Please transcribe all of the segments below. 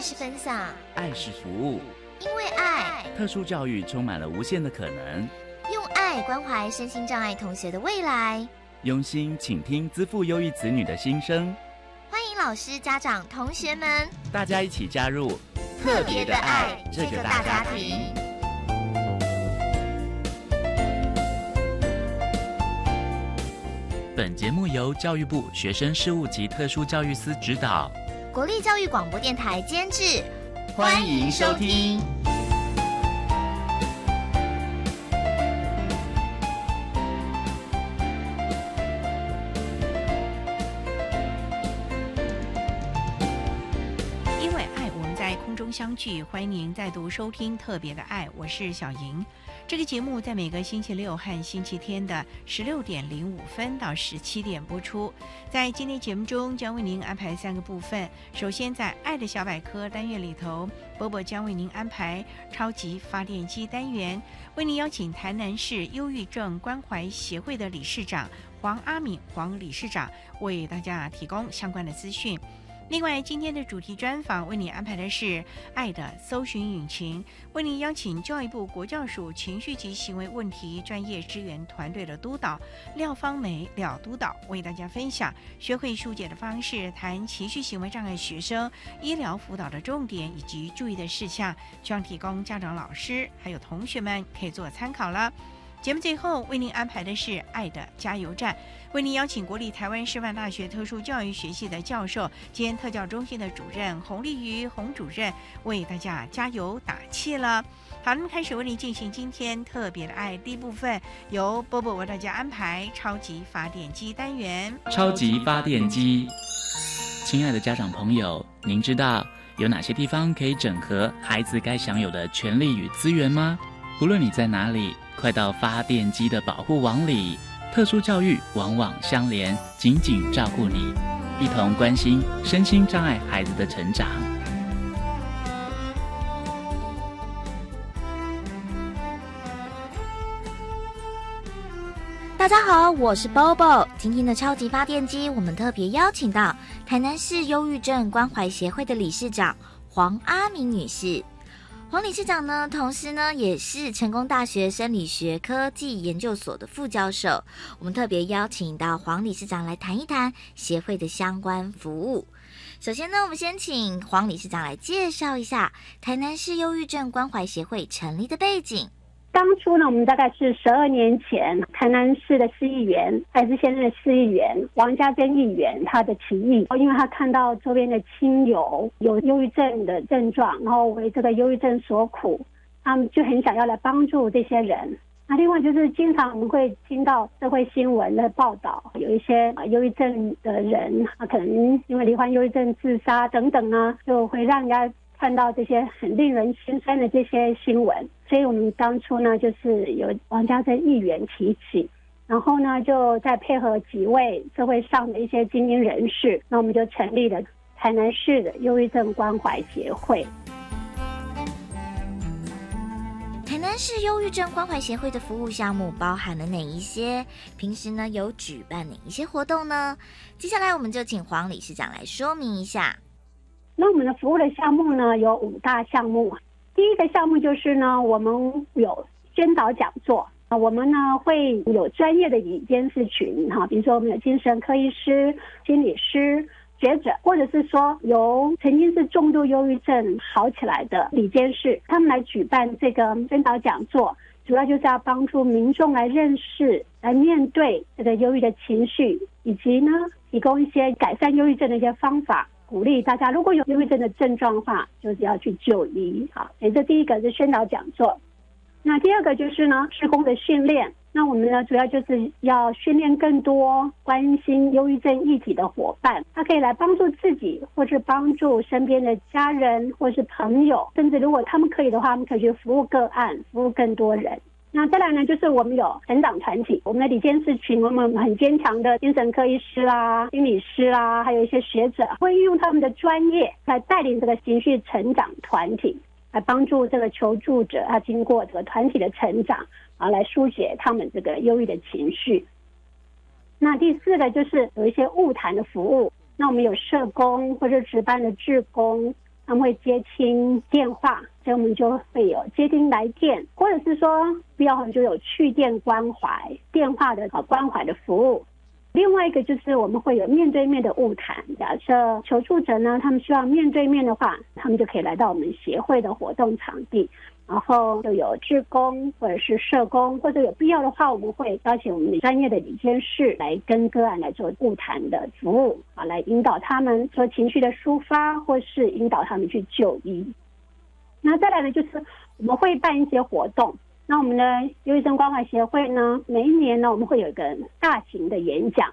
爱是分享，爱是服务，因为爱，特殊教育充满了无限的可能。用爱关怀身心障碍同学的未来，用心倾听资赋优异子女的心声。欢迎老师、家长、同学们，大家一起加入特别的爱这个大家庭。本节目由教育部学生事务及特殊教育司指导，国立教育广播电台监制。欢迎收听。因为爱，我们在空中相聚。欢迎您再度收听《特别的爱》，我是小莹。这个节目在每个星期六和星期天的十六点零五分到十七点播出。在今天节目中，将为您安排三个部分。首先，在“爱的小百科”单元里头，波波将为您安排超级发电机单元，为您邀请台南市忧郁症关怀协会的理事长黄阿敏黄理事长为大家提供相关的资讯。另外，今天的主题专访为你安排的是“爱的搜寻引擎”，为您邀请教育部国教署情绪及行为问题专业支援团队的督导廖芳梅廖督导为大家分享学会疏解的方式，谈情绪行为障碍学生医疗辅导的重点以及注意的事项，希望提供家长、老师还有同学们可以做参考了。节目最后为您安排的是“爱的加油站”，为您邀请国立台湾师范大学特殊教育学系的教授兼特教中心的主任洪丽瑜洪主任为大家加油打气了。好，那么开始为您进行今天特别的爱第一部分，由波波为大家安排超级发电机单元。超级发电机，亲爱的家长朋友，您知道有哪些地方可以整合孩子该享有的权利与资源吗？无论你在哪里。快到发电机的保护网里，特殊教育网网相连，紧紧照顾你，一同关心身心障碍孩子的成长。大家好，我是 Bobo。今天的超级发电机，我们特别邀请到台南市忧郁症关怀协会的理事长黄阿明女士。黄理事长呢，同时呢也是成功大学生理学科技研究所的副教授。我们特别邀请到黄理事长来谈一谈协会的相关服务。首先呢，我们先请黄理事长来介绍一下台南市忧郁症关怀协会成立的背景。当初呢，我们大概是十二年前，台南市的市议员，还是现在的市议员王家珍议员，他的提议，因为他看到周边的亲友有忧郁症的症状，然后为这个忧郁症所苦，他们就很想要来帮助这些人。那另外就是经常我们会听到社会新闻的报道，有一些忧郁症的人，他可能因为罹患忧郁症自杀等等呢，就会让人家。看到这些很令人心酸的这些新闻，所以我们当初呢，就是有王家珍议员提起，然后呢，就再配合几位社会上的一些精英人士，那我们就成立了台南市的忧郁症关怀协会。台南市忧郁症关怀协会的服务项目包含了哪一些？平时呢有举办哪一些活动呢？接下来我们就请黄理事长来说明一下。那我们的服务的项目呢，有五大项目。第一个项目就是呢，我们有宣导讲座啊，我们呢会有专业的理监事群哈，比如说我们有精神科医师、心理师、学者，或者是说由曾经是重度忧郁症好起来的理监事，他们来举办这个宣导讲座，主要就是要帮助民众来认识、来面对这个忧郁的情绪，以及呢提供一些改善忧郁症的一些方法。鼓励大家，如果有忧郁症的症状的话，就是要去就医。好，所以这第一个是宣导讲座。那第二个就是呢，施工的训练。那我们呢，主要就是要训练更多关心忧郁症议题的伙伴，他可以来帮助自己，或是帮助身边的家人，或是朋友，甚至如果他们可以的话，他们可以去服务个案，服务更多人。那再来呢，就是我们有成长团体，我们的理监事群，我们很坚强的精神科医师啦、心理师啦，还有一些学者，会运用他们的专业来带领这个情绪成长团体，来帮助这个求助者他，经过这个团体的成长啊，来疏解他们这个忧郁的情绪。那第四个就是有一些物谈的服务，那我们有社工或者值班的志工。他们会接听电话，所以我们就会有接听来电，或者是说必要就有去电关怀电话的关怀的服务。另外一个就是我们会有面对面的物谈，假设求助者呢，他们需要面对面的话，他们就可以来到我们协会的活动场地，然后就有志工或者是社工，或者有必要的话，我们会邀请我们的专业的理监事来跟个案来做物谈的服务啊，来引导他们做情绪的抒发，或是引导他们去就医。那再来呢，就是我们会办一些活动。那我们的忧郁症关怀协会呢，每一年呢，我们会有一个大型的演讲。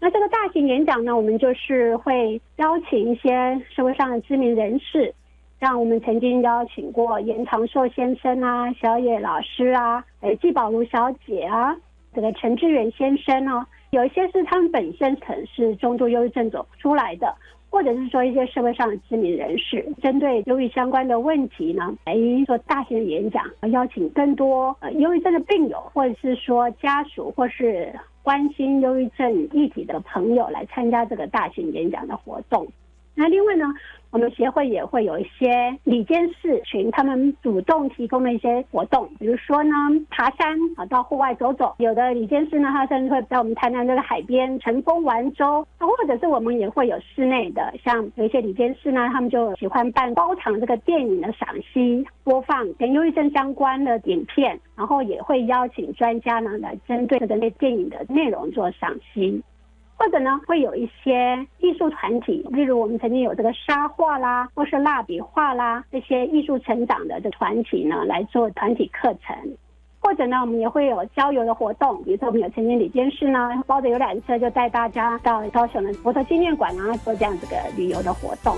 那这个大型演讲呢，我们就是会邀请一些社会上的知名人士，像我们曾经邀请过严长寿先生啊、小野老师啊、诶季宝如小姐啊、这个陈志远先生哦，有一些是他们本身曾是中度忧郁症走出来的。或者是说一些社会上的知名人士，针对忧郁相关的问题呢，来做大型的演讲，邀请更多呃忧郁症的病友，或者是说家属，或是关心忧郁症议题的朋友来参加这个大型演讲的活动。那另外呢？我们协会也会有一些理监事群，他们主动提供的一些活动，比如说呢，爬山啊，到户外走走。有的理监事呢，他甚至会在我们台南这个海边乘风玩舟，或者是我们也会有室内的，像有一些理监事呢，他们就喜欢办包场这个电影的赏析，播放跟忧郁症相关的影片，然后也会邀请专家呢来针对这个电影的内容做赏析。或者呢，会有一些艺术团体，例如我们曾经有这个沙画啦，或是蜡笔画啦，这些艺术成长的这团体呢，来做团体课程。或者呢，我们也会有郊游的活动，比如说我们有曾经李监事呢，包着游览车就带大家到高雄的佛陀纪念馆啊，做这样子的旅游的活动。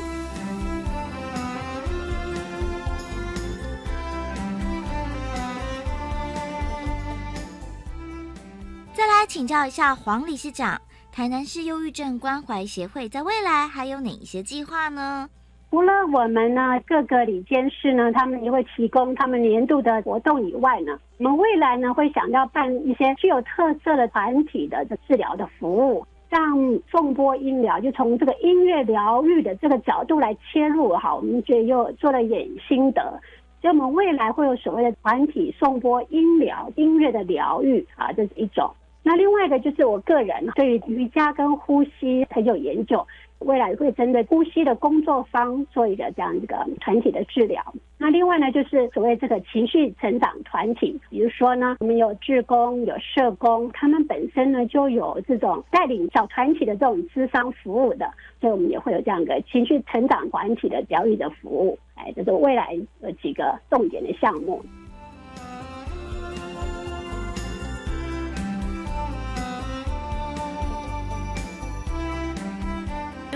再来请教一下黄理事长。台南市忧郁症关怀协会在未来还有哪一些计划呢？除了我们呢各个里监事呢，他们也会提供他们年度的活动以外呢，我们未来呢会想要办一些具有特色的团体的这治疗的服务，像颂钵音疗，就从这个音乐疗愈的这个角度来切入哈，我们觉得又做了点心得，所以我们未来会有所谓的团体颂钵音疗音乐的疗愈啊，这是一种。那另外一个就是我个人对于瑜伽跟呼吸很有研究，未来会针对呼吸的工作坊做一个这样一个团体的治疗。那另外呢，就是所谓这个情绪成长团体，比如说呢，我们有志工、有社工，他们本身呢就有这种带领小团体的这种智商服务的，所以我们也会有这样一个情绪成长团体的疗愈的服务。哎，这是未来有几个重点的项目。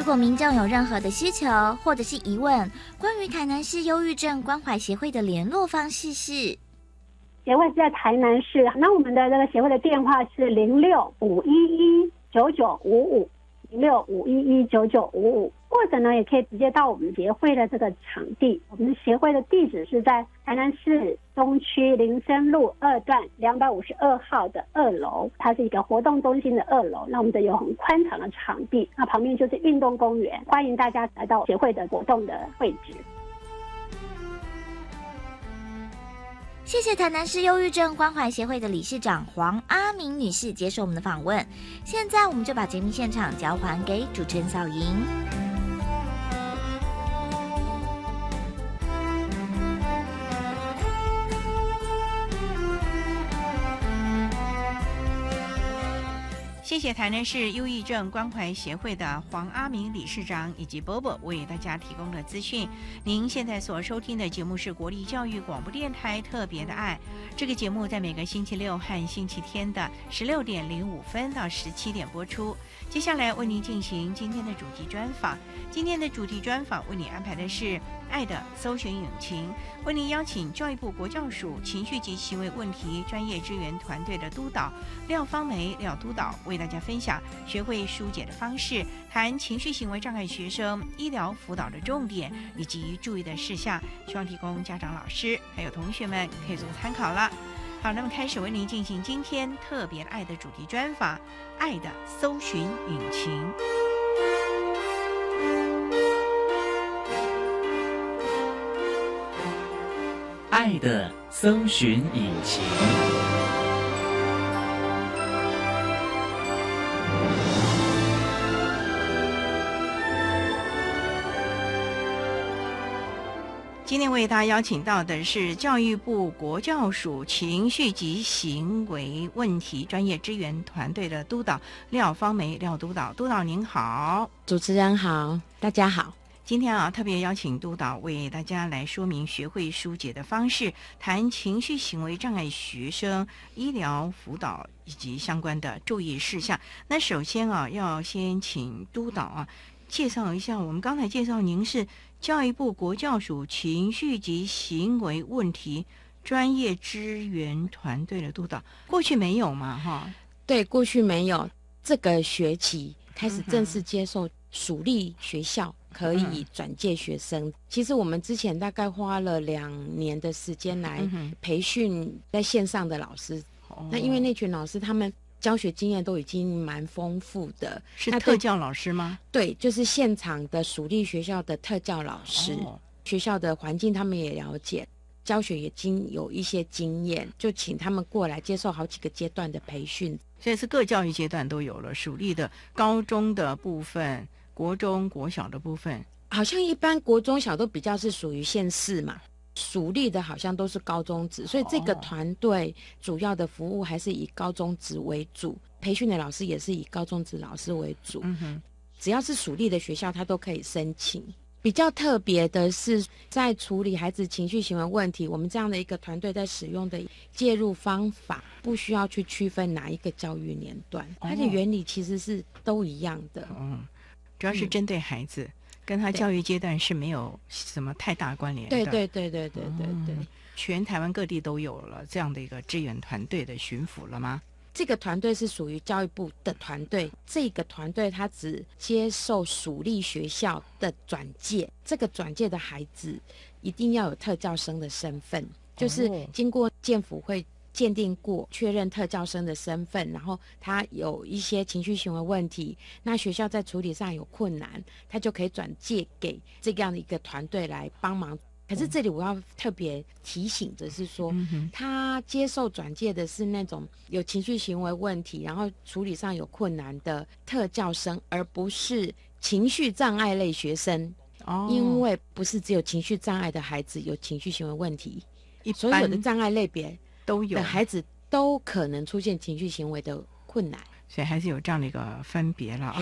如果民众有任何的需求或者是疑问，关于台南市忧郁症关怀协会的联络方式是：协会是在台南市，那我们的这个协会的电话是零六五一一九九五五零。六五一一九九五五，或者呢，也可以直接到我们协会的这个场地。我们的协会的地址是在台南市东区林森路二段两百五十二号的二楼，它是一个活动中心的二楼。那我们这有很宽敞的场地，那旁边就是运动公园，欢迎大家来到协会的活动的位置。谢谢台南市忧郁症关怀协会的理事长黄阿明女士接受我们的访问。现在，我们就把节目现场交还给主持人小莹。谢谢台南市忧郁症关怀协会的黄阿明理事长以及波波为大家提供的资讯。您现在所收听的节目是国立教育广播电台特别的爱。这个节目在每个星期六和星期天的十六点零五分到十七点播出。接下来为您进行今天的主题专访。今天的主题专访为您安排的是。爱的搜寻引擎为您邀请教育部国教署情绪及行为问题专业支援团队的督导廖芳梅廖督导为大家分享学会疏解的方式，谈情绪行为障碍学生医疗辅导的重点以及注意的事项，希望提供家长、老师还有同学们可以做参考了。好，那么开始为您进行今天特别的爱的主题专访，《爱的搜寻引擎》。爱的搜寻引擎。今天为大家邀请到的是教育部国教署情绪及行为问题专业支援团队的督导廖芳梅廖督导，督导您好，主持人好，大家好。今天啊，特别邀请督导为大家来说明学会疏解的方式，谈情绪行为障碍学生医疗辅导以及相关的注意事项。那首先啊，要先请督导啊介绍一下，我们刚才介绍您是。教育部国教署情绪及行为问题专业支援团队的督导，过去没有嘛？哈，对，过去没有。这个学期开始正式接受属立学校可以转介学生。其实我们之前大概花了两年的时间来培训在线上的老师。那因为那群老师他们。教学经验都已经蛮丰富的，是特教老师吗？对，就是现场的属地学校的特教老师，学校的环境他们也了解，教学也经有一些经验，就请他们过来接受好几个阶段的培训。现在是各教育阶段都有了，属地的高中的部分，国中国小的部分，好像一般国中小都比较是属于县市嘛。属立的好像都是高中职，所以这个团队主要的服务还是以高中职为主，培训的老师也是以高中职老师为主。嗯哼，只要是属立的学校，他都可以申请。比较特别的是，在处理孩子情绪行为问题，我们这样的一个团队在使用的介入方法，不需要去区分哪一个教育年段，它的原理其实是都一样的。嗯，主要是针对孩子。跟他教育阶段是没有什么太大关联的。对对对对对对对，全台湾各地都有了这样的一个支援团队的巡抚了吗？这个团队是属于教育部的团队，这个团队他只接受属立学校的转介，这个转介的孩子一定要有特教生的身份，就是经过建府会。鉴定过，确认特教生的身份，然后他有一些情绪行为问题，那学校在处理上有困难，他就可以转借给这样的一个团队来帮忙。可是这里我要特别提醒的是说，他接受转介的是那种有情绪行为问题，然后处理上有困难的特教生，而不是情绪障碍类学生。哦，因为不是只有情绪障碍的孩子有情绪行为问题，所有的障碍类别。都有孩子都可能出现情绪行为的困难，所以还是有这样的一个分别了啊。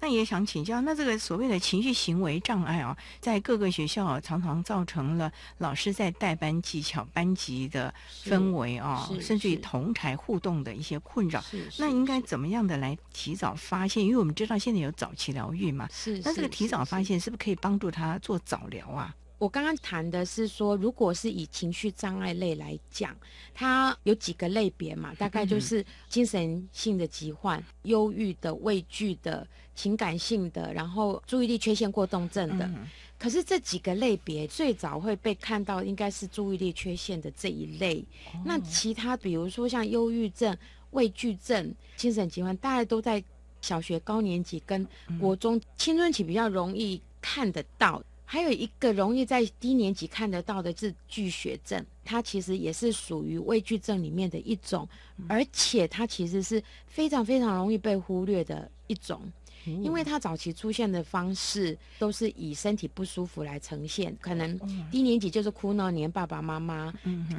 那也想请教，那这个所谓的情绪行为障碍啊，在各个学校常常造成了老师在带班技巧、班级的氛围啊，甚至于同台互动的一些困扰。那应该怎么样的来提早发现？因为我们知道现在有早期疗愈嘛，是那这个提早发现是不是可以帮助他做早疗啊？我刚刚谈的是说，如果是以情绪障碍类来讲，它有几个类别嘛？大概就是精神性的疾患、忧郁的、畏惧的、情感性的，然后注意力缺陷过动症的。可是这几个类别最早会被看到，应该是注意力缺陷的这一类。那其他，比如说像忧郁症、畏惧症、精神疾患，大概都在小学高年级跟国中青春期比较容易看得到。还有一个容易在低年级看得到的是拒学症，它其实也是属于畏惧症里面的一种，而且它其实是非常非常容易被忽略的一种。因为他早期出现的方式都是以身体不舒服来呈现，可能低年级就是哭闹年爸爸妈妈，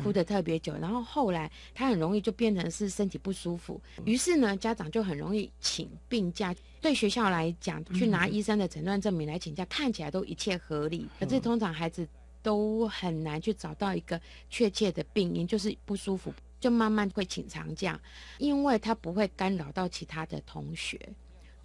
哭得特别久，然后后来他很容易就变成是身体不舒服，于是呢家长就很容易请病假。对学校来讲，去拿医生的诊断证明来请假，看起来都一切合理，可是通常孩子都很难去找到一个确切的病因，就是不舒服，就慢慢会请长假，因为他不会干扰到其他的同学。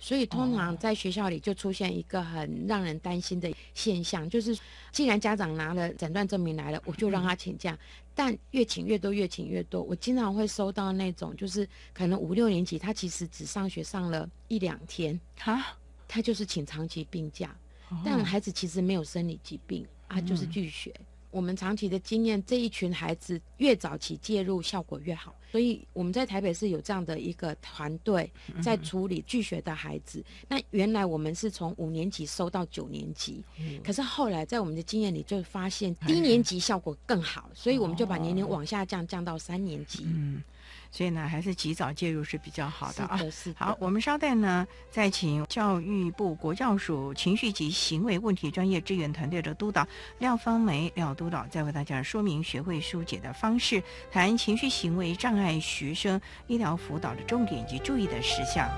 所以通常在学校里就出现一个很让人担心的现象，就是既然家长拿了诊断证明来了，我就让他请假，但越请越多，越请越多。我经常会收到那种，就是可能五六年级他其实只上学上了一两天，哈，他就是请长期病假，但孩子其实没有生理疾病，啊就是拒学。我们长期的经验，这一群孩子越早期介入，效果越好。所以我们在台北市有这样的一个团队，在处理拒学的孩子。那原来我们是从五年级收到九年级，可是后来在我们的经验里就发现低年级效果更好，所以我们就把年龄往下降，降到三年级。嗯。所以呢，还是及早介入是比较好的啊。是好，我们稍待呢，再请教育部国教署情绪及行为问题专业支援团队的督导廖芳梅廖督导，再为大家说明学会疏解的方式，谈情绪行为障碍学生医疗辅导的重点及注意的事项。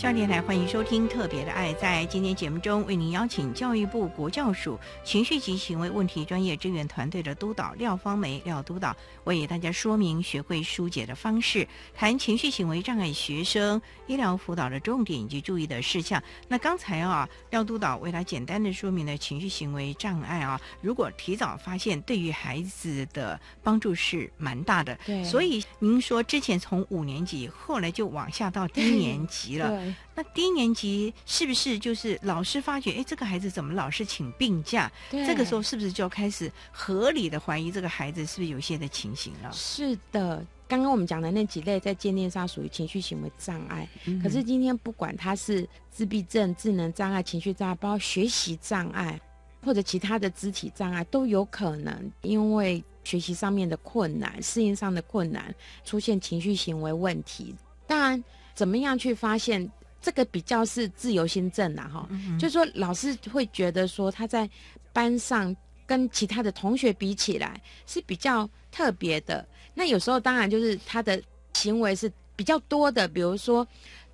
教电台欢迎收听《特别的爱》。在今天节目中，为您邀请教育部国教署情绪及行为问题专业支援团队的督导廖芳梅廖督导，为大家说明学会疏解的方式，谈情绪行为障碍学生医疗辅导的重点以及注意的事项。那刚才啊，廖督导为他简单的说明了情绪行为障碍啊，如果提早发现，对于孩子的帮助是蛮大的。对，所以您说之前从五年级，后来就往下到低年级了。对。那低年级是不是就是老师发觉，哎，这个孩子怎么老是请病假？这个时候是不是就开始合理的怀疑这个孩子是不是有些的情形了？是的，刚刚我们讲的那几类在鉴定上属于情绪行为障碍，可是今天不管他是自闭症、智能障碍、情绪障碍，包括学习障碍或者其他的肢体障碍，都有可能因为学习上面的困难、适应上的困难，出现情绪行为问题。当然，怎么样去发现？这个比较是自由心证啦，哈，就是说老师会觉得说他在班上跟其他的同学比起来是比较特别的。那有时候当然就是他的行为是比较多的，比如说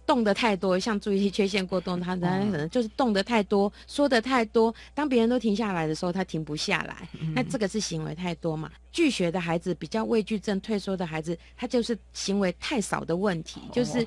动的太多，像注意力缺陷过动，他可能就是动的太多，说的太多。当别人都停下来的时候，他停不下来。那这个是行为太多嘛？拒学的孩子，比较畏惧症退缩的孩子，他就是行为太少的问题，就是。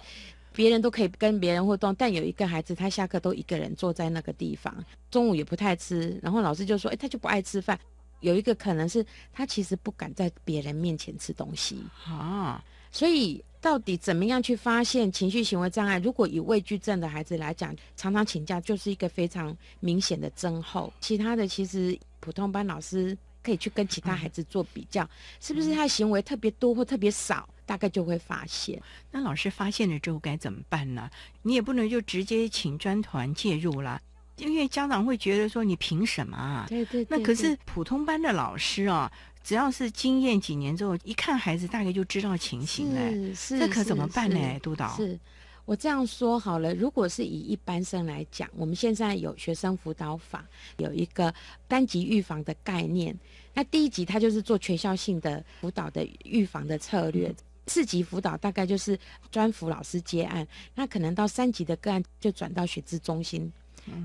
别人都可以跟别人互动，但有一个孩子，他下课都一个人坐在那个地方，中午也不太吃。然后老师就说：“哎，他就不爱吃饭。”有一个可能是他其实不敢在别人面前吃东西啊。所以，到底怎么样去发现情绪行为障碍？如果以畏惧症的孩子来讲，常常请假就是一个非常明显的征候。其他的，其实普通班老师可以去跟其他孩子做比较，是不是他行为特别多或特别少？大概就会发现，那老师发现了之后该怎么办呢？你也不能就直接请专团介入了，因为家长会觉得说你凭什么啊？对对。那可是普通班的老师啊，只要是经验几年之后，一看孩子大概就知道情形嘞。是是。这可怎么办呢？督导。是。我这样说好了，如果是以一般生来讲，我们现在有学生辅导法，有一个班级预防的概念。那第一级它就是做全校性的辅导的预防的策略，四级辅导大概就是专辅老师接案，那可能到三级的个案就转到学资中心。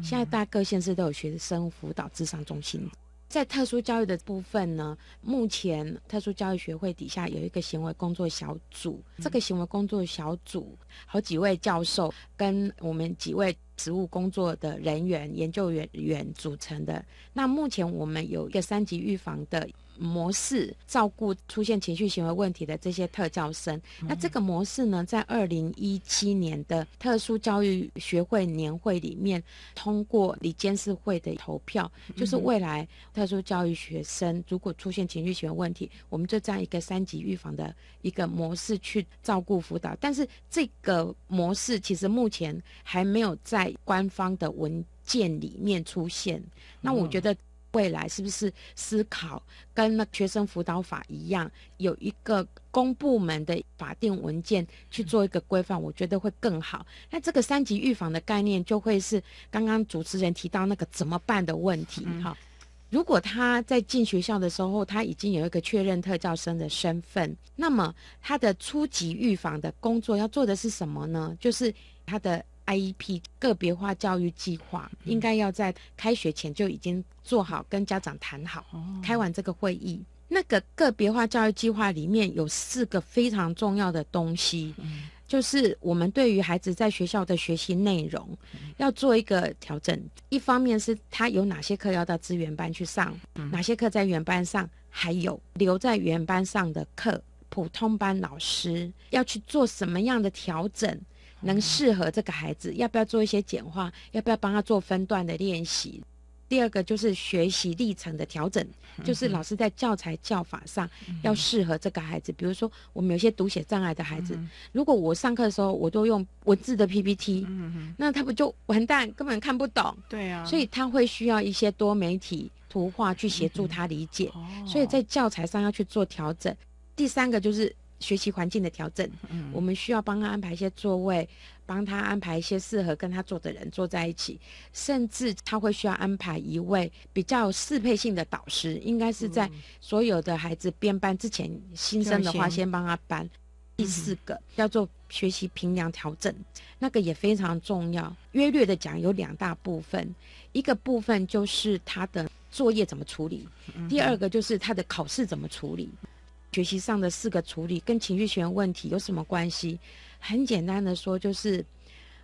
现在大各县市都有学生辅导智商中心。在特殊教育的部分呢，目前特殊教育学会底下有一个行为工作小组，这个行为工作小组好几位教授跟我们几位职务工作的人员、研究员员组成的。那目前我们有一个三级预防的。模式照顾出现情绪行为问题的这些特教生，那这个模式呢，在二零一七年的特殊教育学会年会里面通过理监事会的投票，就是未来特殊教育学生如果出现情绪行为问题，我们就这样一个三级预防的一个模式去照顾辅导。但是这个模式其实目前还没有在官方的文件里面出现。那我觉得。未来是不是思考跟那学生辅导法一样，有一个公部门的法定文件去做一个规范？我觉得会更好。那这个三级预防的概念就会是刚刚主持人提到那个怎么办的问题。哈，如果他在进学校的时候，他已经有一个确认特教生的身份，那么他的初级预防的工作要做的是什么呢？就是他的。IEP 个别化教育计划应该要在开学前就已经做好，跟家长谈好，开完这个会议。那个个别化教育计划里面有四个非常重要的东西，就是我们对于孩子在学校的学习内容要做一个调整。一方面是他有哪些课要到资源班去上，哪些课在原班上，还有留在原班上的课，普通班老师要去做什么样的调整。能适合这个孩子，要不要做一些简化？要不要帮他做分段的练习？第二个就是学习历程的调整，就是老师在教材教法上要适合这个孩子。比如说，我们有些读写障碍的孩子，如果我上课的时候我都用文字的 PPT，那他不就完蛋，根本看不懂。对啊，所以他会需要一些多媒体图画去协助他理解。所以在教材上要去做调整。第三个就是。学习环境的调整，我们需要帮他安排一些座位，帮他安排一些适合跟他坐的人坐在一起，甚至他会需要安排一位比较适配性的导师，应该是在所有的孩子编班之前，新生的话先帮他班。第四个叫做学习平量调整，那个也非常重要。约略的讲，有两大部分，一个部分就是他的作业怎么处理，第二个就是他的考试怎么处理。学习上的四个处理跟情绪学问题有什么关系？很简单的说，就是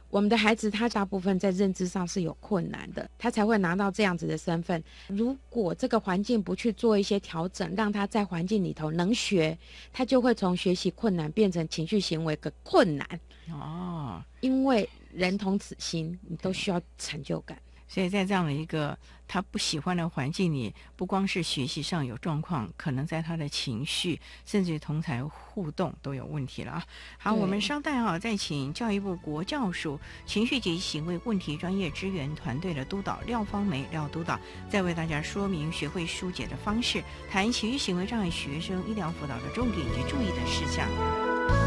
我们的孩子他大部分在认知上是有困难的，他才会拿到这样子的身份。如果这个环境不去做一些调整，让他在环境里头能学，他就会从学习困难变成情绪行为的困难。哦，因为人同此心，你都需要成就感。所以在这样的一个他不喜欢的环境里，不光是学习上有状况，可能在他的情绪，甚至同才互动都有问题了啊！好，我们稍待啊，再请教育部国教署情绪及行为问题专业支援团队的督导廖芳梅廖督导，再为大家说明学会疏解的方式，谈情绪行为障碍学生医疗辅导的重点及注意的事项。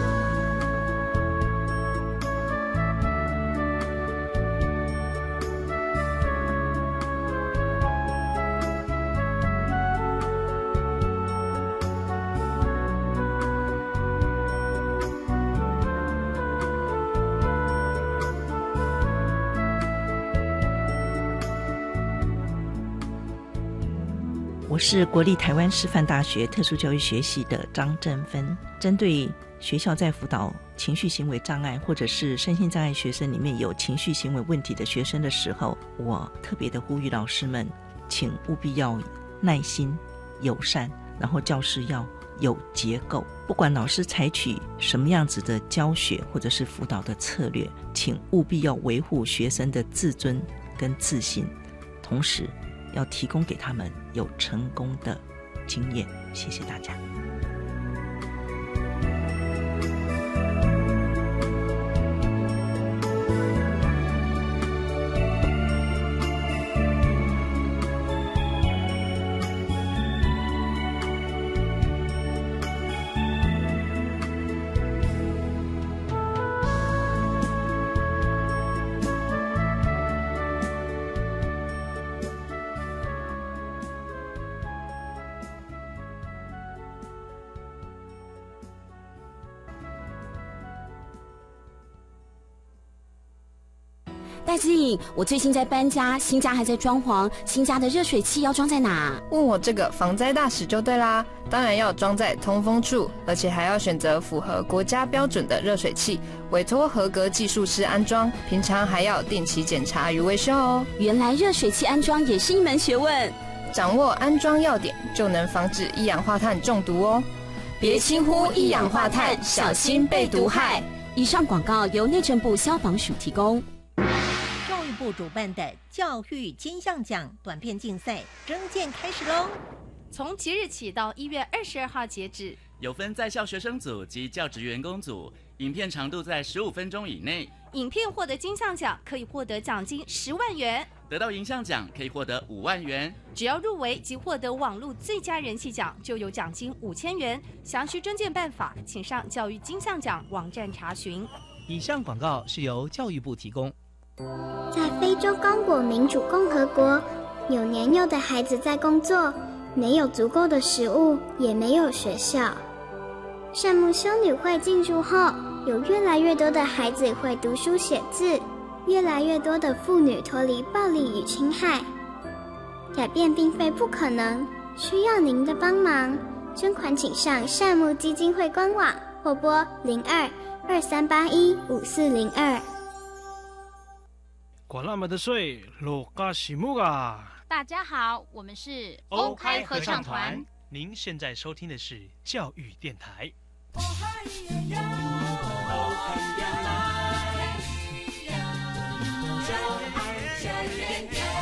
是国立台湾师范大学特殊教育学系的张振芬。针对学校在辅导情绪行为障碍或者是身心障碍学生里面有情绪行为问题的学生的时候，我特别的呼吁老师们，请务必要耐心、友善，然后教室要有结构。不管老师采取什么样子的教学或者是辅导的策略，请务必要维护学生的自尊跟自信，同时。要提供给他们有成功的经验，谢谢大家。我最近在搬家，新家还在装潢，新家的热水器要装在哪？问我这个防灾大使就对啦，当然要装在通风处，而且还要选择符合国家标准的热水器，委托合格技术师安装，平常还要定期检查与维修哦。原来热水器安装也是一门学问，掌握安装要点，就能防止一氧化碳中毒哦。别轻忽一氧化碳，小心被毒害。以上广告由内政部消防署提供。部主办的教育金像奖短片竞赛征件开始喽！从即日起到一月二十二号截止，有分在校学生组及教职员工组，影片长度在十五分钟以内。影片获得金像奖可以获得奖金十万元，得到银像奖可以获得五万元。只要入围及获得网络最佳人气奖，就有奖金五千元。详细征件办法，请上教育金像奖网站查询。以上广告是由教育部提供。在非洲刚果民主共和国，有年幼的孩子在工作，没有足够的食物，也没有学校。善牧修女会进驻后。有越来越多的孩子会读书写字，越来越多的妇女脱离暴力与侵害。改变并非不可能，需要您的帮忙。捐款请上善牧基金会官网或拨零二二三八一五四零二。管那么的水，罗嘎西木啊！大家好，我们是欧开合唱团。您现在收听的是教育电台。教电台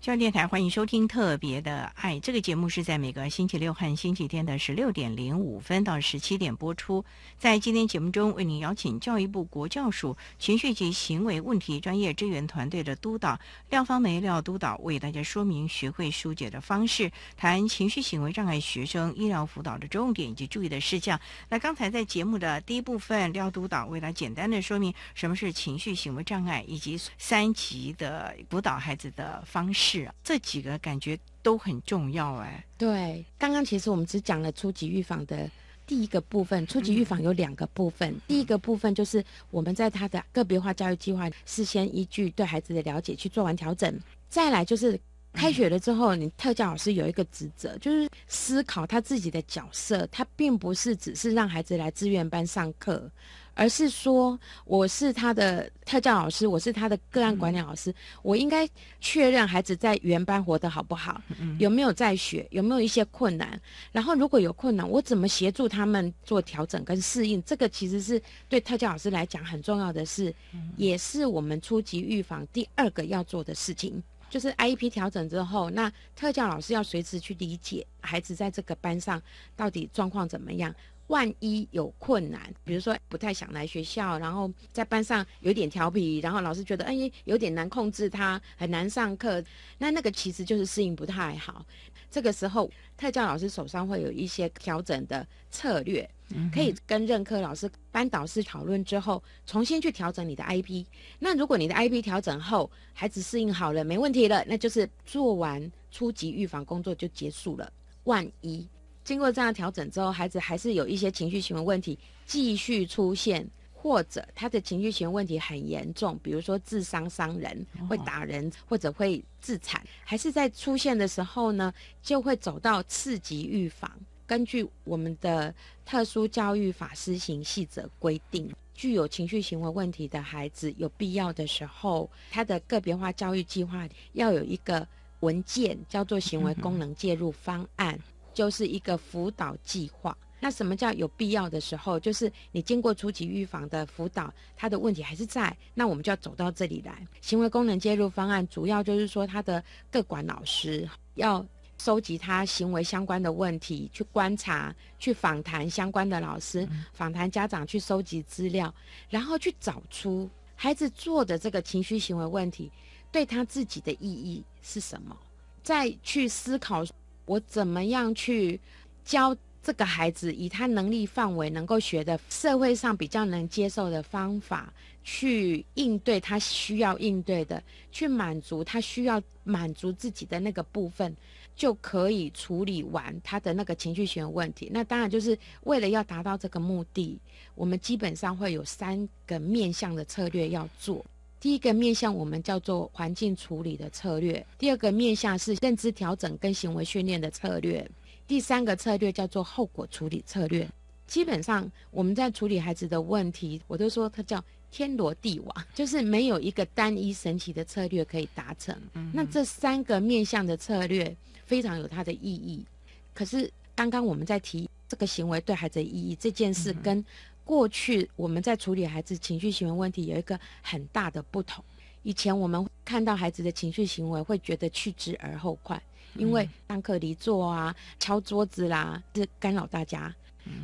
教电台欢迎收听《特别的爱》这个节目，是在每个星期六和星期天的十六点零五分到十七点播出。在今天节目中，为您邀请教育部国教署情绪及行为问题专业支援团队的督导廖芳梅廖督导，为大家说明学会疏解的方式，谈情绪行为障碍学生医疗辅导的重点以及注意的事项。那刚才在节目的第一部分，廖督导为了简单的说明什么是情绪行为障碍，以及三级的辅导孩子的方式。这几个感觉都很重要哎。对，刚刚其实我们只讲了初级预防的第一个部分。初级预防有两个部分，第一个部分就是我们在他的个别化教育计划事先依据对孩子的了解去做完调整。再来就是开学了之后，你特教老师有一个职责，就是思考他自己的角色，他并不是只是让孩子来志愿班上课。而是说，我是他的特教老师，我是他的个案管理老师，我应该确认孩子在原班活得好不好，有没有在学，有没有一些困难，然后如果有困难，我怎么协助他们做调整跟适应？这个其实是对特教老师来讲很重要的事，也是我们初级预防第二个要做的事情，就是 IEP 调整之后，那特教老师要随时去理解孩子在这个班上到底状况怎么样。万一有困难，比如说不太想来学校，然后在班上有点调皮，然后老师觉得哎有点难控制他，很难上课，那那个其实就是适应不太好。这个时候，特教老师手上会有一些调整的策略，可以跟任课老师、班导师讨论之后，重新去调整你的 IP。那如果你的 IP 调整后，孩子适应好了，没问题了，那就是做完初级预防工作就结束了。万一。经过这样调整之后，孩子还是有一些情绪行为问题继续出现，或者他的情绪行为问题很严重，比如说自伤伤人、会打人或者会自残，还是在出现的时候呢，就会走到次级预防。根据我们的特殊教育法施行细则规定，具有情绪行为问题的孩子，有必要的时候，他的个别化教育计划要有一个文件，叫做行为功能介入方案。就是一个辅导计划。那什么叫有必要的时候？就是你经过初级预防的辅导，他的问题还是在，那我们就要走到这里来。行为功能介入方案主要就是说，他的各管老师要收集他行为相关的问题，去观察，去访谈相关的老师，访谈家长，去收集资料，然后去找出孩子做的这个情绪行为问题，对他自己的意义是什么？再去思考，我怎么样去教这个孩子，以他能力范围能够学的社会上比较能接受的方法，去应对他需要应对的，去满足他需要满足自己的那个部分。就可以处理完他的那个情绪学问题。那当然就是为了要达到这个目的，我们基本上会有三个面向的策略要做。第一个面向我们叫做环境处理的策略，第二个面向是认知调整跟行为训练的策略，第三个策略叫做后果处理策略。基本上我们在处理孩子的问题，我都说它叫天罗地网，就是没有一个单一神奇的策略可以达成。那这三个面向的策略。非常有它的意义，可是刚刚我们在提这个行为对孩子的意义这件事，跟过去我们在处理孩子情绪行为问题有一个很大的不同。以前我们看到孩子的情绪行为，会觉得去之而后快，因为上课离座啊、敲桌子啦，是干扰大家，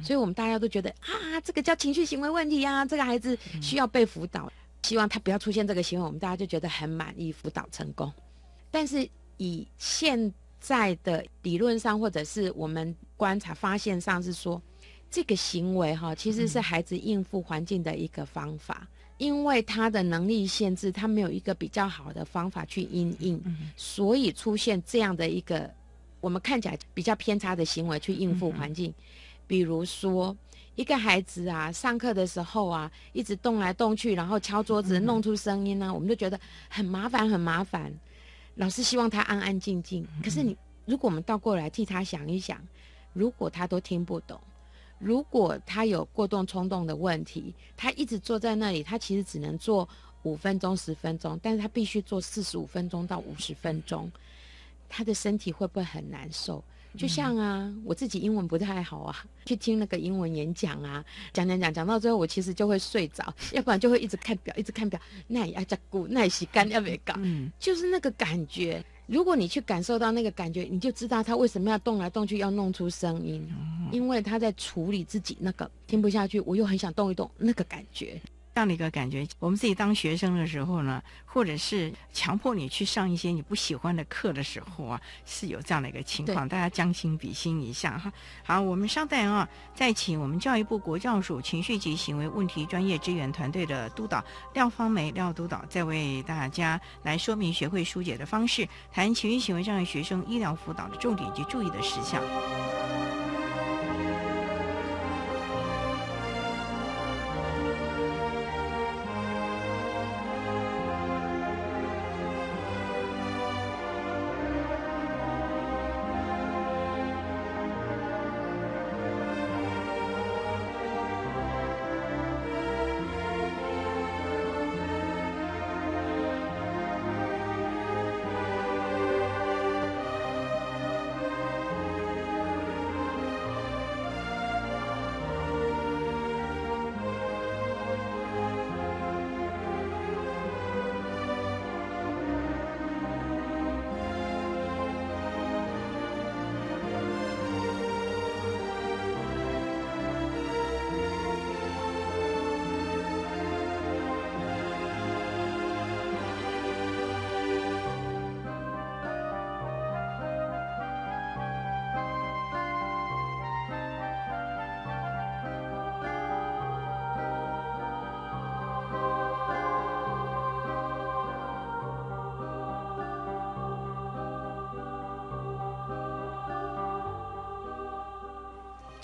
所以我们大家都觉得啊，这个叫情绪行为问题呀，这个孩子需要被辅导，希望他不要出现这个行为，我们大家就觉得很满意，辅导成功。但是以现在的理论上，或者是我们观察发现上，是说这个行为哈，其实是孩子应付环境的一个方法，因为他的能力限制，他没有一个比较好的方法去应应，所以出现这样的一个我们看起来比较偏差的行为去应付环境。比如说，一个孩子啊，上课的时候啊，一直动来动去，然后敲桌子弄出声音呢，我们就觉得很麻烦，很麻烦。老师希望他安安静静，可是你如果我们倒过来替他想一想，如果他都听不懂，如果他有过动冲动的问题，他一直坐在那里，他其实只能坐五分钟、十分钟，但是他必须坐四十五分钟到五十分钟，他的身体会不会很难受？就像啊，我自己英文不太好啊，去听那个英文演讲啊，讲讲讲讲到最后，我其实就会睡着，要不然就会一直看表，一直看表，耐压加固，耐洗干要不要搞？嗯，就是那个感觉。如果你去感受到那个感觉，你就知道他为什么要动来动去，要弄出声音，因为他在处理自己那个听不下去，我又很想动一动那个感觉。这样的一个感觉，我们自己当学生的时候呢，或者是强迫你去上一些你不喜欢的课的时候啊，是有这样的一个情况。大家将心比心一下哈。好，我们稍待啊，再请我们教育部国教署情绪及行为问题专业支援团队的督导廖芳梅廖督导，再为大家来说明学会疏解的方式，谈情绪行为障碍学生医疗辅导的重点及注意的事项。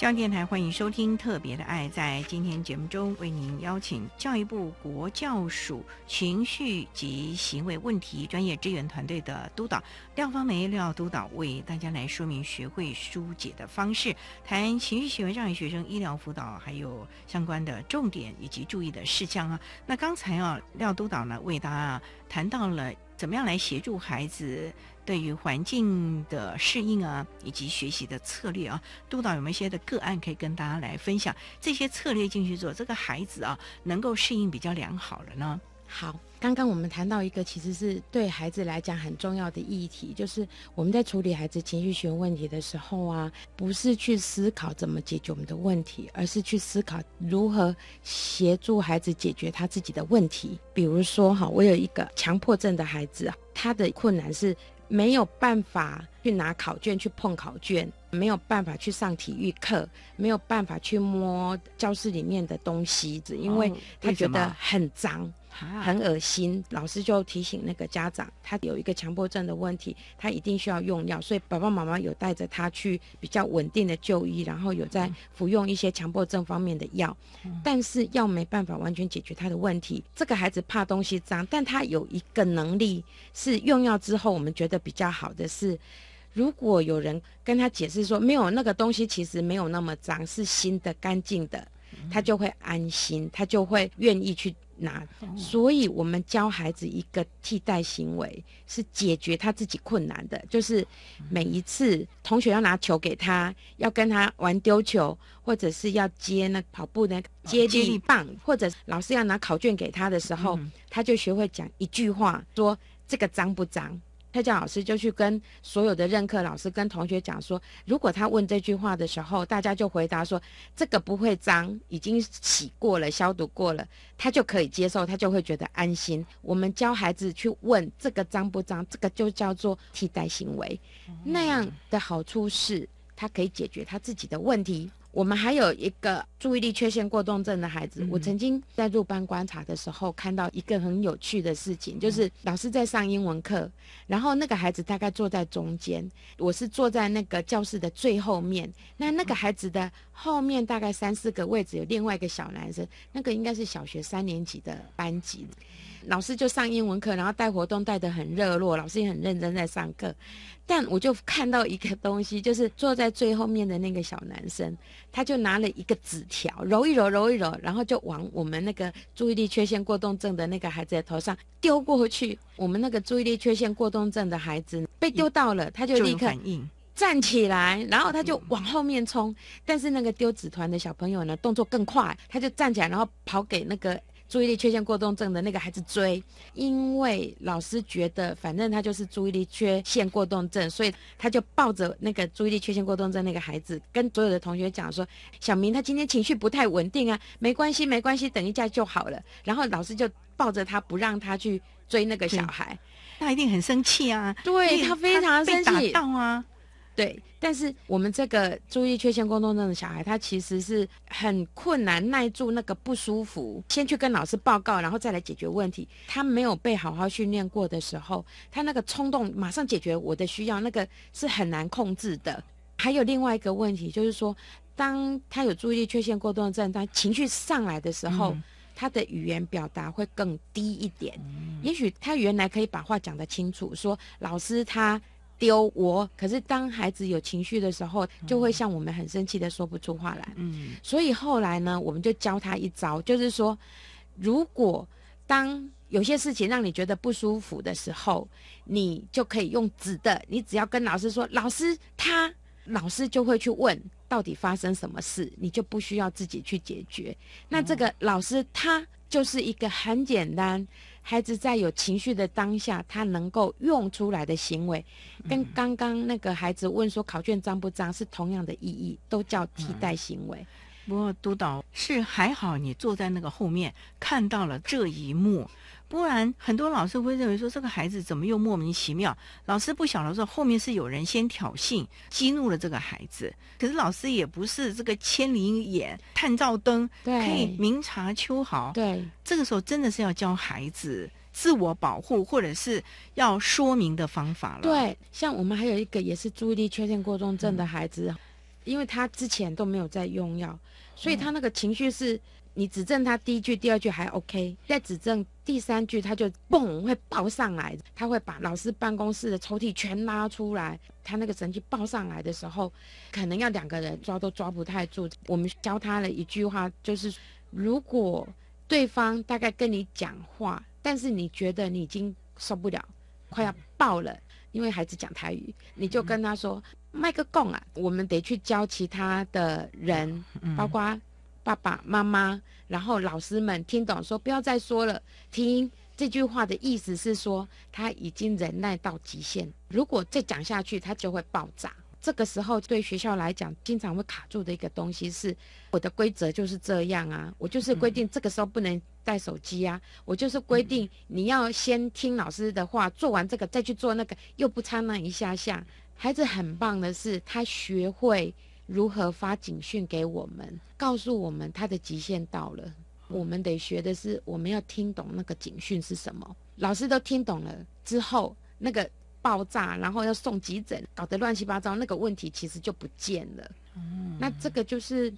教育电台欢迎收听《特别的爱》。在今天节目中，为您邀请教育部国教署情绪及行为问题专业支援团队的督导廖芳梅廖督导，为大家来说明学会疏解的方式，谈情绪行为障碍学生医疗辅导，还有相关的重点以及注意的事项啊。那刚才啊，廖督导呢为大家谈到了怎么样来协助孩子。对于环境的适应啊，以及学习的策略啊，督导有没有一些的个案可以跟大家来分享？这些策略进去做，这个孩子啊，能够适应比较良好了呢？好，刚刚我们谈到一个其实是对孩子来讲很重要的议题，就是我们在处理孩子情绪学问题的时候啊，不是去思考怎么解决我们的问题，而是去思考如何协助孩子解决他自己的问题。比如说哈，我有一个强迫症的孩子，他的困难是没有办法去拿考卷去碰考卷，没有办法去上体育课，没有办法去摸教室里面的东西，只因为他觉得很脏。很恶心，老师就提醒那个家长，他有一个强迫症的问题，他一定需要用药，所以爸爸妈妈有带着他去比较稳定的就医，然后有在服用一些强迫症方面的药，但是药没办法完全解决他的问题。这个孩子怕东西脏，但他有一个能力是用药之后，我们觉得比较好的是，如果有人跟他解释说，没有那个东西其实没有那么脏，是新的干净的，他就会安心，他就会愿意去。拿，所以我们教孩子一个替代行为，是解决他自己困难的。就是每一次同学要拿球给他，要跟他玩丢球，或者是要接那跑步的接力棒，或者老师要拿考卷给他的时候，他就学会讲一句话，说这个脏不脏？特教老师就去跟所有的任课老师跟同学讲说，如果他问这句话的时候，大家就回答说这个不会脏，已经洗过了、消毒过了，他就可以接受，他就会觉得安心。我们教孩子去问这个脏不脏，这个就叫做替代行为，那样的好处是他可以解决他自己的问题。我们还有一个注意力缺陷过动症的孩子，我曾经在入班观察的时候看到一个很有趣的事情，就是老师在上英文课，然后那个孩子大概坐在中间，我是坐在那个教室的最后面，那那个孩子的后面大概三四个位置有另外一个小男生，那个应该是小学三年级的班级。老师就上英文课，然后带活动带得很热络，老师也很认真在上课。但我就看到一个东西，就是坐在最后面的那个小男生，他就拿了一个纸条，揉一揉，揉一揉，然后就往我们那个注意力缺陷过动症的那个孩子的头上丢过去。我们那个注意力缺陷过动症的孩子被丢到了，他就立刻站起来，然后他就往后面冲。但是那个丢纸团的小朋友呢，动作更快，他就站起来，然后跑给那个。注意力缺陷过动症的那个孩子追，因为老师觉得反正他就是注意力缺陷过动症，所以他就抱着那个注意力缺陷过动症那个孩子，跟所有的同学讲说：“小明他今天情绪不太稳定啊，没关系，没关系，等一下就好了。”然后老师就抱着他不让他去追那个小孩，他一定很生气啊！对他非常生气，打到啊！对，但是我们这个注意缺陷过动症的小孩，他其实是很困难耐住那个不舒服，先去跟老师报告，然后再来解决问题。他没有被好好训练过的时候，他那个冲动马上解决我的需要，那个是很难控制的。还有另外一个问题，就是说，当他有注意力缺陷过动症，他情绪上来的时候，他的语言表达会更低一点。也许他原来可以把话讲得清楚，说老师他。丢我，可是当孩子有情绪的时候，就会像我们很生气的说不出话来。嗯，所以后来呢，我们就教他一招，就是说，如果当有些事情让你觉得不舒服的时候，你就可以用纸的，你只要跟老师说，老师他，老师就会去问到底发生什么事，你就不需要自己去解决。那这个老师他就是一个很简单。孩子在有情绪的当下，他能够用出来的行为，跟刚刚那个孩子问说考卷脏不脏是同样的意义，都叫替代行为。不过督导是还好，你坐在那个后面看到了这一幕。不然，很多老师会认为说这个孩子怎么又莫名其妙？老师不晓得说后面是有人先挑衅，激怒了这个孩子。可是老师也不是这个千里眼、探照灯，可以明察秋毫。对，这个时候真的是要教孩子自我保护，或者是要说明的方法了。对，像我们还有一个也是注意力缺陷过重症的孩子，因为他之前都没有在用药，所以他那个情绪是。你指正他第一句、第二句还 OK，再指正第三句，他就嘣会爆上来，他会把老师办公室的抽屉全拉出来。他那个神经爆上来的时候，可能要两个人抓都抓不太住。我们教他了一句话，就是如果对方大概跟你讲话，但是你觉得你已经受不了，快要爆了，因为孩子讲台语，你就跟他说：“麦克贡啊，我们得去教其他的人，包括。”爸爸妈妈，然后老师们听懂说不要再说了，听，这句话的意思是说，他已经忍耐到极限，如果再讲下去，他就会爆炸。这个时候，对学校来讲，经常会卡住的一个东西是，我的规则就是这样啊，我就是规定这个时候不能带手机啊，我就是规定你要先听老师的话，做完这个再去做那个，又不差那一下下。孩子很棒的是，他学会如何发警讯给我们，告诉我们他的极限到了。我们得学的是，我们要听懂那个警讯是什么。老师都听懂了之后，那个爆炸，然后要送急诊，搞得乱七八糟，那个问题其实就不见了。那这个就是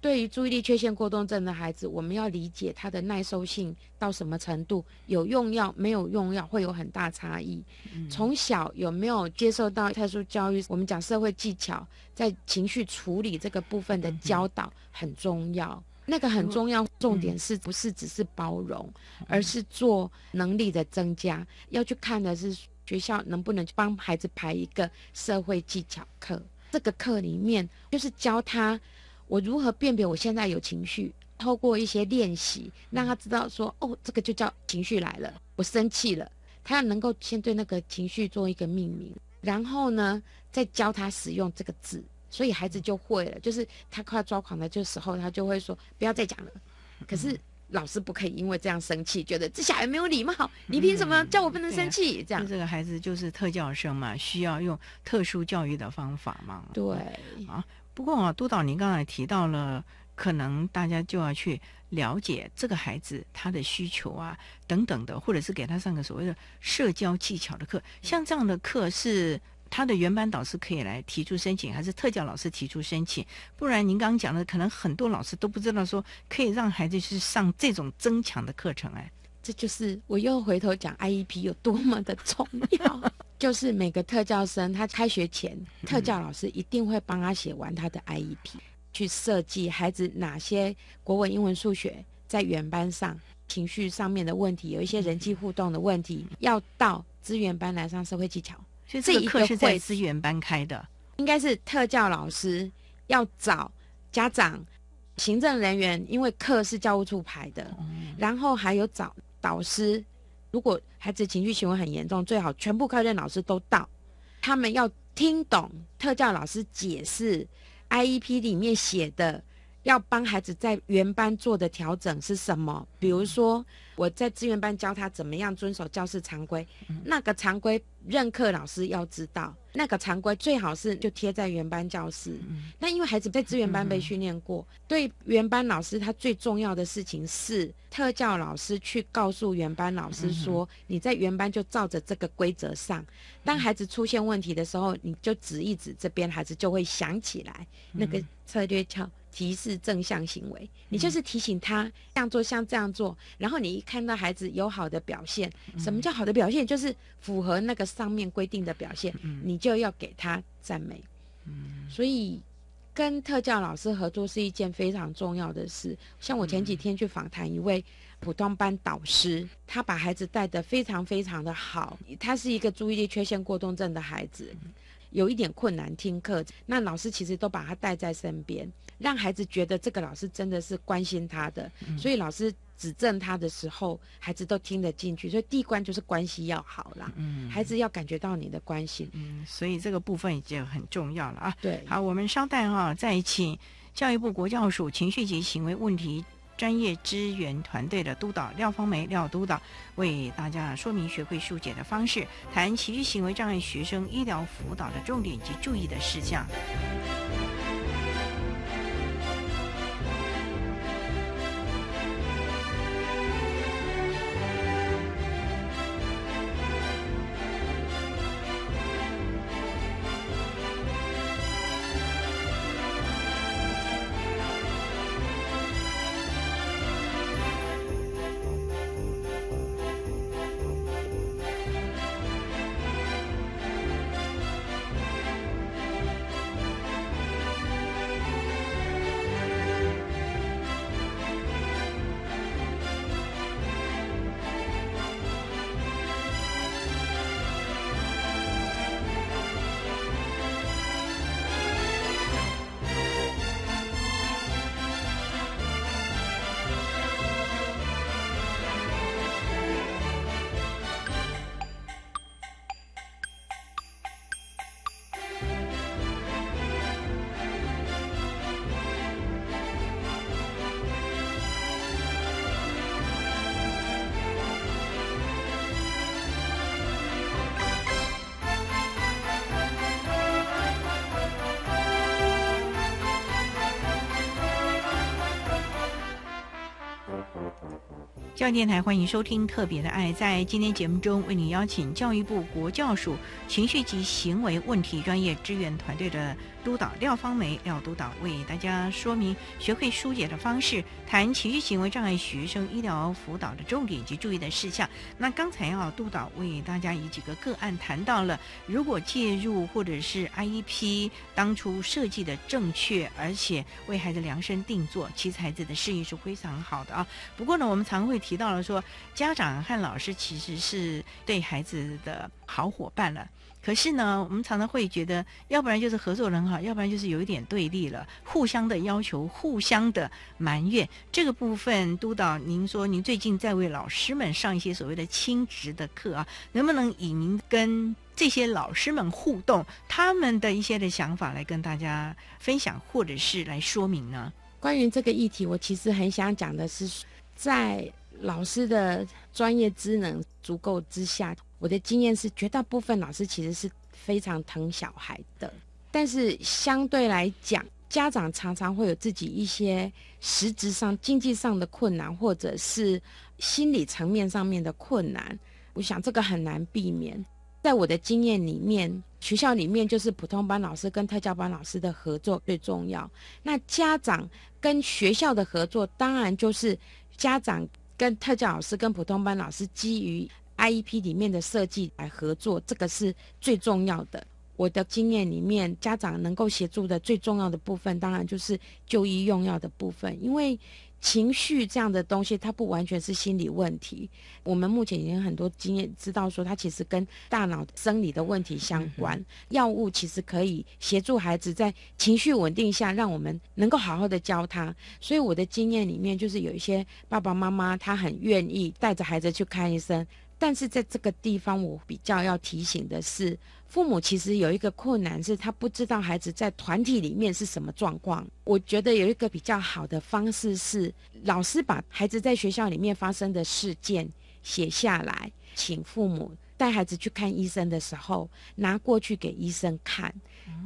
对于注意力缺陷过动症的孩子，我们要理解他的耐受性到什么程度，有用药没有用药会有很大差异。从小有没有接受到特殊教育，我们讲社会技巧，在情绪处理这个部分的教导很重要。那个很重要，重点是不是只是包容，而是做能力的增加。要去看的是学校能不能帮孩子排一个社会技巧课。这个课里面就是教他我如何辨别我现在有情绪，透过一些练习，让他知道说哦，这个就叫情绪来了，我生气了。他要能够先对那个情绪做一个命名，然后呢，再教他使用这个字。所以孩子就会了，就是他快要抓狂的这时候，他就会说不要再讲了。可是老师不可以因为这样生气，觉得这小孩没有礼貌，你凭什么叫我不能生气？这样，这个孩子就是特教生嘛，需要用特殊教育的方法嘛。对啊，不过啊，督导您刚才提到了，可能大家就要去了解这个孩子他的需求啊等等的，或者是给他上个所谓的社交技巧的课，像这样的课是。他的原班导师可以来提出申请，还是特教老师提出申请？不然您刚刚讲的，可能很多老师都不知道说可以让孩子去上这种增强的课程。哎，这就是我又回头讲 IEP 有多么的重要。就是每个特教生他开学前，特教老师一定会帮他写完他的 IEP，去设计孩子哪些国文、英文、数学在原班上情绪上面的问题，有一些人际互动的问题，要到资源班来上社会技巧。所以这个课是在资源班开的，应该是特教老师要找家长、行政人员，因为课是教务处排的，然后还有找导师。如果孩子情绪行为很严重，最好全部课任老师都到，他们要听懂特教老师解释 IEP 里面写的。要帮孩子在原班做的调整是什么？比如说，我在资源班教他怎么样遵守教室常规，那个常规任课老师要知道，那个常规最好是就贴在原班教室。那因为孩子在资源班被训练过，对原班老师他最重要的事情是特教老师去告诉原班老师说，你在原班就照着这个规则上，当孩子出现问题的时候，你就指一指这边，孩子就会想起来那个策略窍。提示正向行为，你就是提醒他这样做，像这样做。然后你一看到孩子有好的表现，什么叫好的表现？就是符合那个上面规定的表现，你就要给他赞美。所以跟特教老师合作是一件非常重要的事。像我前几天去访谈一位普通班导师，他把孩子带得非常非常的好。他是一个注意力缺陷过动症的孩子。有一点困难听课，那老师其实都把他带在身边，让孩子觉得这个老师真的是关心他的，所以老师指正他的时候，孩子都听得进去。所以第一关就是关系要好啦，孩子要感觉到你的关心，嗯，所以这个部分已经很重要了啊。对，好，我们稍待哈，再请教育部国教署情绪及行为问题。专业支援团队的督导廖芳梅廖督导为大家说明学会疏解的方式，谈情绪行为障碍学生医疗辅导的重点及注意的事项。教育电台欢迎收听《特别的爱》。在今天节目中，为你邀请教育部国教署情绪及行为问题专业支援团队的督导廖芳梅廖督导，为大家说明学会疏解的方式，谈情绪行为障碍学生医疗辅导的重点及注意的事项。那刚才啊，督导为大家以几个个案谈到了，如果介入或者是 IEP 当初设计的正确，而且为孩子量身定做，其实孩子的适应是非常好的啊。不过呢，我们常会提提到了说，家长和老师其实是对孩子的好伙伴了。可是呢，我们常常会觉得，要不然就是合作很好，要不然就是有一点对立了，互相的要求，互相的埋怨。这个部分，督导，您说您最近在为老师们上一些所谓的亲职的课啊，能不能以您跟这些老师们互动，他们的一些的想法来跟大家分享，或者是来说明呢？关于这个议题，我其实很想讲的是，在老师的专业职能足够之下，我的经验是，绝大部分老师其实是非常疼小孩的。但是相对来讲，家长常常会有自己一些实质上、经济上的困难，或者是心理层面上面的困难。我想这个很难避免。在我的经验里面，学校里面就是普通班老师跟特教班老师的合作最重要。那家长跟学校的合作，当然就是家长跟特教老师跟普通班老师基于 IEP 里面的设计来合作，这个是最重要的。我的经验里面，家长能够协助的最重要的部分，当然就是就医用药的部分，因为。情绪这样的东西，它不完全是心理问题。我们目前已经很多经验知道说，它其实跟大脑生理的问题相关。药物其实可以协助孩子在情绪稳定下，让我们能够好好的教他。所以我的经验里面，就是有一些爸爸妈妈他很愿意带着孩子去看医生，但是在这个地方，我比较要提醒的是。父母其实有一个困难，是他不知道孩子在团体里面是什么状况。我觉得有一个比较好的方式是，老师把孩子在学校里面发生的事件写下来，请父母带孩子去看医生的时候拿过去给医生看，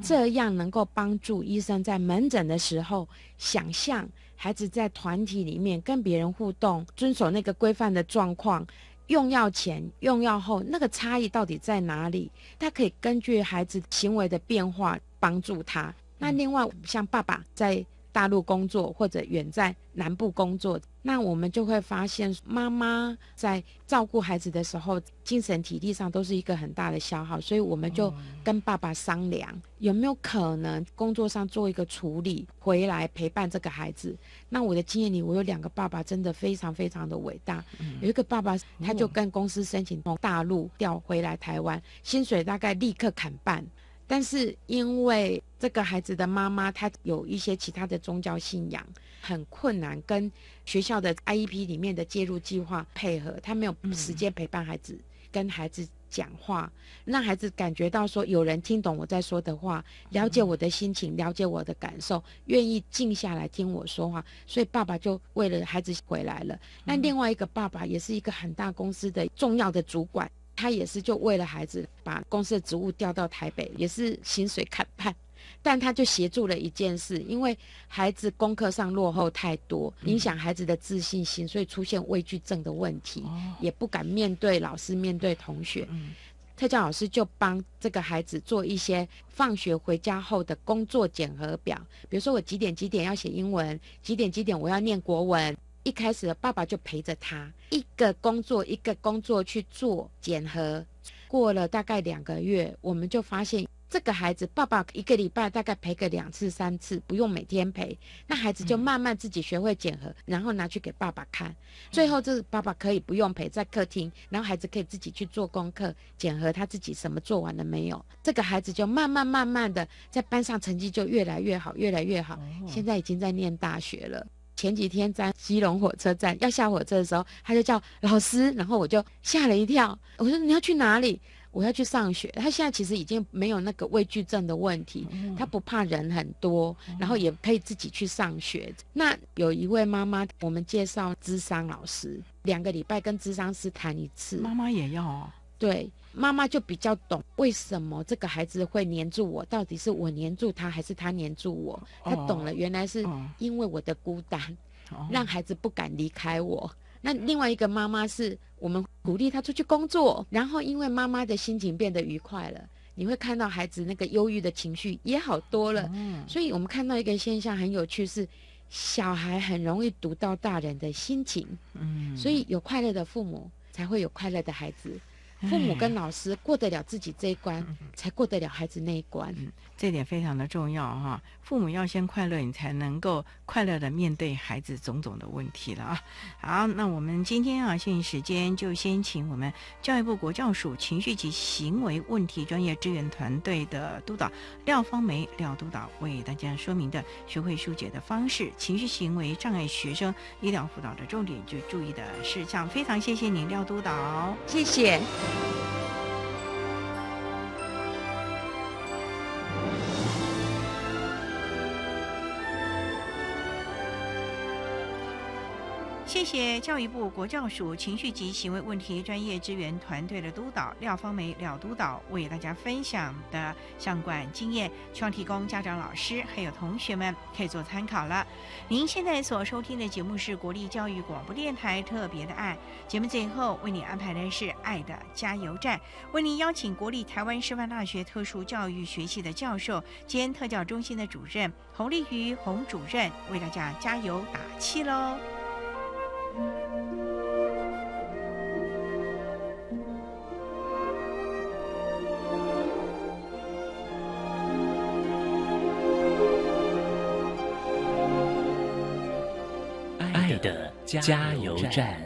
这样能够帮助医生在门诊的时候想象孩子在团体里面跟别人互动，遵守那个规范的状况。用药前、用药后，那个差异到底在哪里？他可以根据孩子行为的变化帮助他。那另外，像爸爸在。大陆工作或者远在南部工作，那我们就会发现，妈妈在照顾孩子的时候，精神体力上都是一个很大的消耗，所以我们就跟爸爸商量，有没有可能工作上做一个处理，回来陪伴这个孩子。那我的经验里，我有两个爸爸真的非常非常的伟大。有一个爸爸，他就跟公司申请从大陆调回来台湾，薪水大概立刻砍半。但是因为这个孩子的妈妈她有一些其他的宗教信仰，很困难跟学校的 IEP 里面的介入计划配合，她没有时间陪伴孩子，跟孩子讲话，让孩子感觉到说有人听懂我在说的话，了解我的心情，了解我的感受，愿意静下来听我说话，所以爸爸就为了孩子回来了。那另外一个爸爸也是一个很大公司的重要的主管。他也是就为了孩子，把公司的职务调到台北，也是薪水砍半，但他就协助了一件事，因为孩子功课上落后太多，影响孩子的自信心，所以出现畏惧症的问题，也不敢面对老师，面对同学。特教老师就帮这个孩子做一些放学回家后的工作检核表，比如说我几点几点要写英文，几点几点我要念国文。一开始，爸爸就陪着他，一个工作一个工作去做检核。过了大概两个月，我们就发现这个孩子，爸爸一个礼拜大概陪个两次三次，不用每天陪，那孩子就慢慢自己学会检核，然后拿去给爸爸看。最后，就是爸爸可以不用陪，在客厅，然后孩子可以自己去做功课检核，他自己什么做完了没有？这个孩子就慢慢慢慢的在班上成绩就越来越好，越来越好。现在已经在念大学了。前几天在基隆火车站要下火车的时候，他就叫老师，然后我就吓了一跳。我说你要去哪里？我要去上学。他现在其实已经没有那个畏惧症的问题，他不怕人很多，然后也可以自己去上学。那有一位妈妈，我们介绍智商老师，两个礼拜跟智商师谈一次。妈妈也要哦。对。妈妈就比较懂为什么这个孩子会黏住我，到底是我黏住他，还是他黏住我？他懂了，原来是因为我的孤单，让孩子不敢离开我。那另外一个妈妈是我们鼓励他出去工作，然后因为妈妈的心情变得愉快了，你会看到孩子那个忧郁的情绪也好多了。嗯所以我们看到一个现象很有趣是，小孩很容易读到大人的心情。嗯所以有快乐的父母，才会有快乐的孩子。父母跟老师过得了自己这一关，才过得了孩子那一关。这点非常的重要哈，父母要先快乐，你才能够快乐的面对孩子种种的问题了啊。好，那我们今天啊，限时间就先请我们教育部国教署情绪及行为问题专业支援团队的督导廖芳梅廖督导为大家说明的学会疏解的方式，情绪行为障碍学生医疗辅导的重点就注意的事项。非常谢谢您廖督导，谢谢。谢谢教育部国教署情绪及行为问题专业支援团队的督导廖芳梅廖督导为大家分享的相关经验，希望提供家长、老师还有同学们可以做参考了。您现在所收听的节目是国立教育广播电台特别的爱节目，最后为您安排的是爱的加油站，为您邀请国立台湾师范大学特殊教育学系的教授兼特教中心的主任洪丽瑜洪主任为大家加油打气喽。加油站。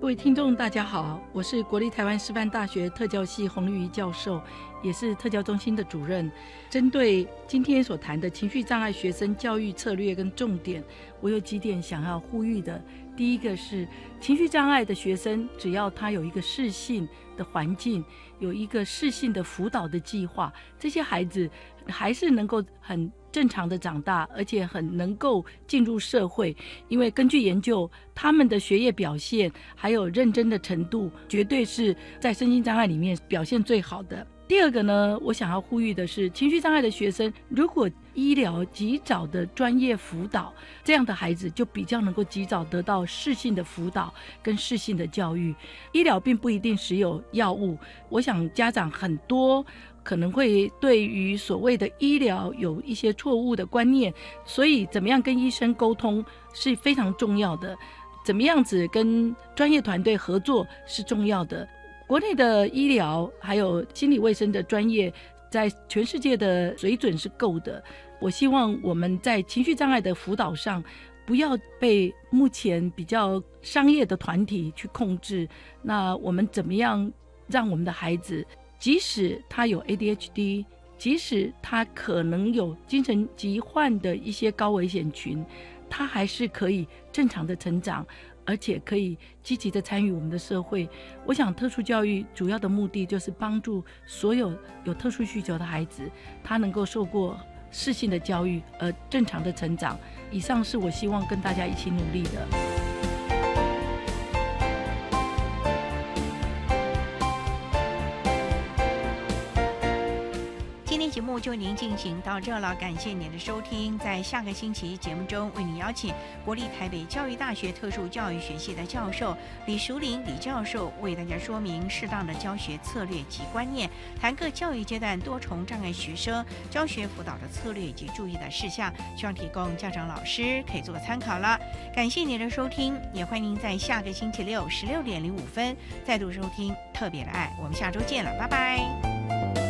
各位听众，大家好，我是国立台湾师范大学特教系洪瑜教授，也是特教中心的主任。针对今天所谈的情绪障碍学生教育策略跟重点，我有几点想要呼吁的。第一个是情绪障碍的学生，只要他有一个适性的环境，有一个适性的辅导的计划，这些孩子还是能够很正常的长大，而且很能够进入社会。因为根据研究，他们的学业表现还有认真的程度，绝对是在身心障碍里面表现最好的。第二个呢，我想要呼吁的是，情绪障碍的学生，如果医疗及早的专业辅导，这样的孩子就比较能够及早得到适性的辅导跟适性的教育。医疗并不一定只有药物，我想家长很多可能会对于所谓的医疗有一些错误的观念，所以怎么样跟医生沟通是非常重要的，怎么样子跟专业团队合作是重要的。国内的医疗还有心理卫生的专业，在全世界的水准是够的。我希望我们在情绪障碍的辅导上，不要被目前比较商业的团体去控制。那我们怎么样让我们的孩子，即使他有 ADHD，即使他可能有精神疾患的一些高危险群，他还是可以正常的成长。而且可以积极的参与我们的社会。我想，特殊教育主要的目的就是帮助所有有特殊需求的孩子，他能够受过适性的教育，而正常的成长。以上是我希望跟大家一起努力的。目就您进行到这了，感谢您的收听。在下个星期节目中，为您邀请国立台北教育大学特殊教育学系的教授李淑玲李教授，为大家说明适当的教学策略及观念，谈各教育阶段多重障碍学生教学辅导的策略以及注意的事项，希望提供家长老师可以做个参考了。感谢您的收听，也欢迎您在下个星期六十六点零五分再度收听特别的爱。我们下周见了，拜拜。